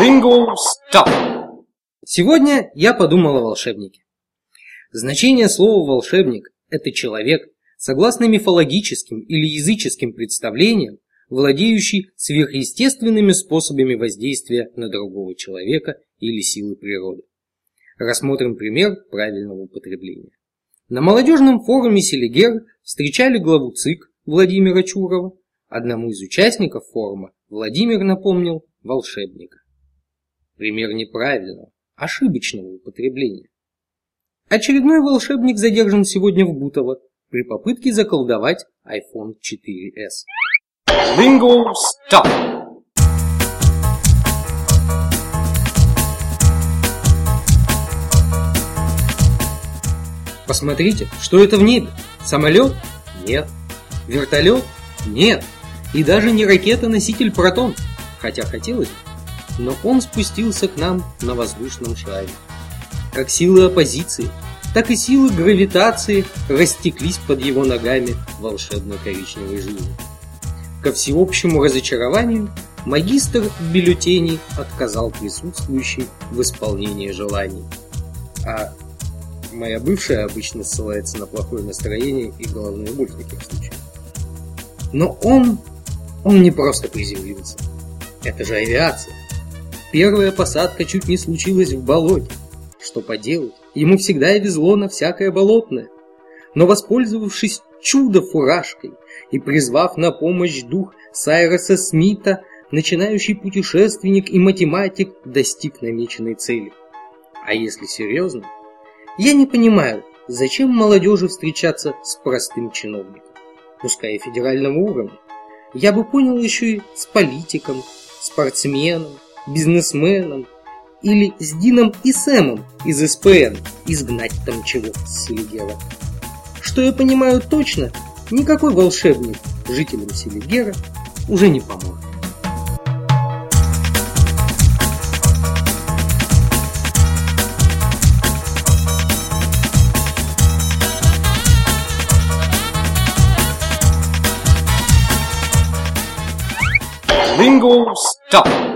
Lingo Stop. Сегодня я подумал о волшебнике. Значение слова «волшебник» – это человек, согласно мифологическим или языческим представлениям, владеющий сверхъестественными способами воздействия на другого человека или силы природы. Рассмотрим пример правильного употребления. На молодежном форуме Селигер встречали главу ЦИК Владимира Чурова. Одному из участников форума Владимир напомнил волшебника. Пример неправильного, ошибочного употребления. Очередной волшебник задержан сегодня в Бутово при попытке заколдовать iPhone 4s. Lingo Stop. Посмотрите, что это в небе? Самолет? Нет. Вертолет? Нет. И даже не ракета-носитель «Протон», хотя хотелось бы. Но он спустился к нам на воздушном шаре. Как силы оппозиции, так и силы гравитации растеклись под его ногами волшебной коричневой жизни. Ко всеобщему разочарованию магистр бюллетеней отказал присутствующим в исполнении желаний. А Моя бывшая обычно ссылается на плохое настроение и головную боль в таких случаях. Но он, он не просто приземлился. Это же авиация. Первая посадка чуть не случилась в болоте. Что поделать, ему всегда везло на всякое болотное. Но воспользовавшись чудо-фуражкой и призвав на помощь дух Сайроса Смита, начинающий путешественник и математик достиг намеченной цели. А если серьезно, я не понимаю, зачем молодежи встречаться с простым чиновником, пускай и федерального уровня. Я бы понял еще и с политиком, спортсменом, бизнесменом или с Дином и Сэмом из СПН изгнать там чего с Селигера. Что я понимаю точно, никакой волшебник жителям Селигера уже не поможет. Lingo Stop.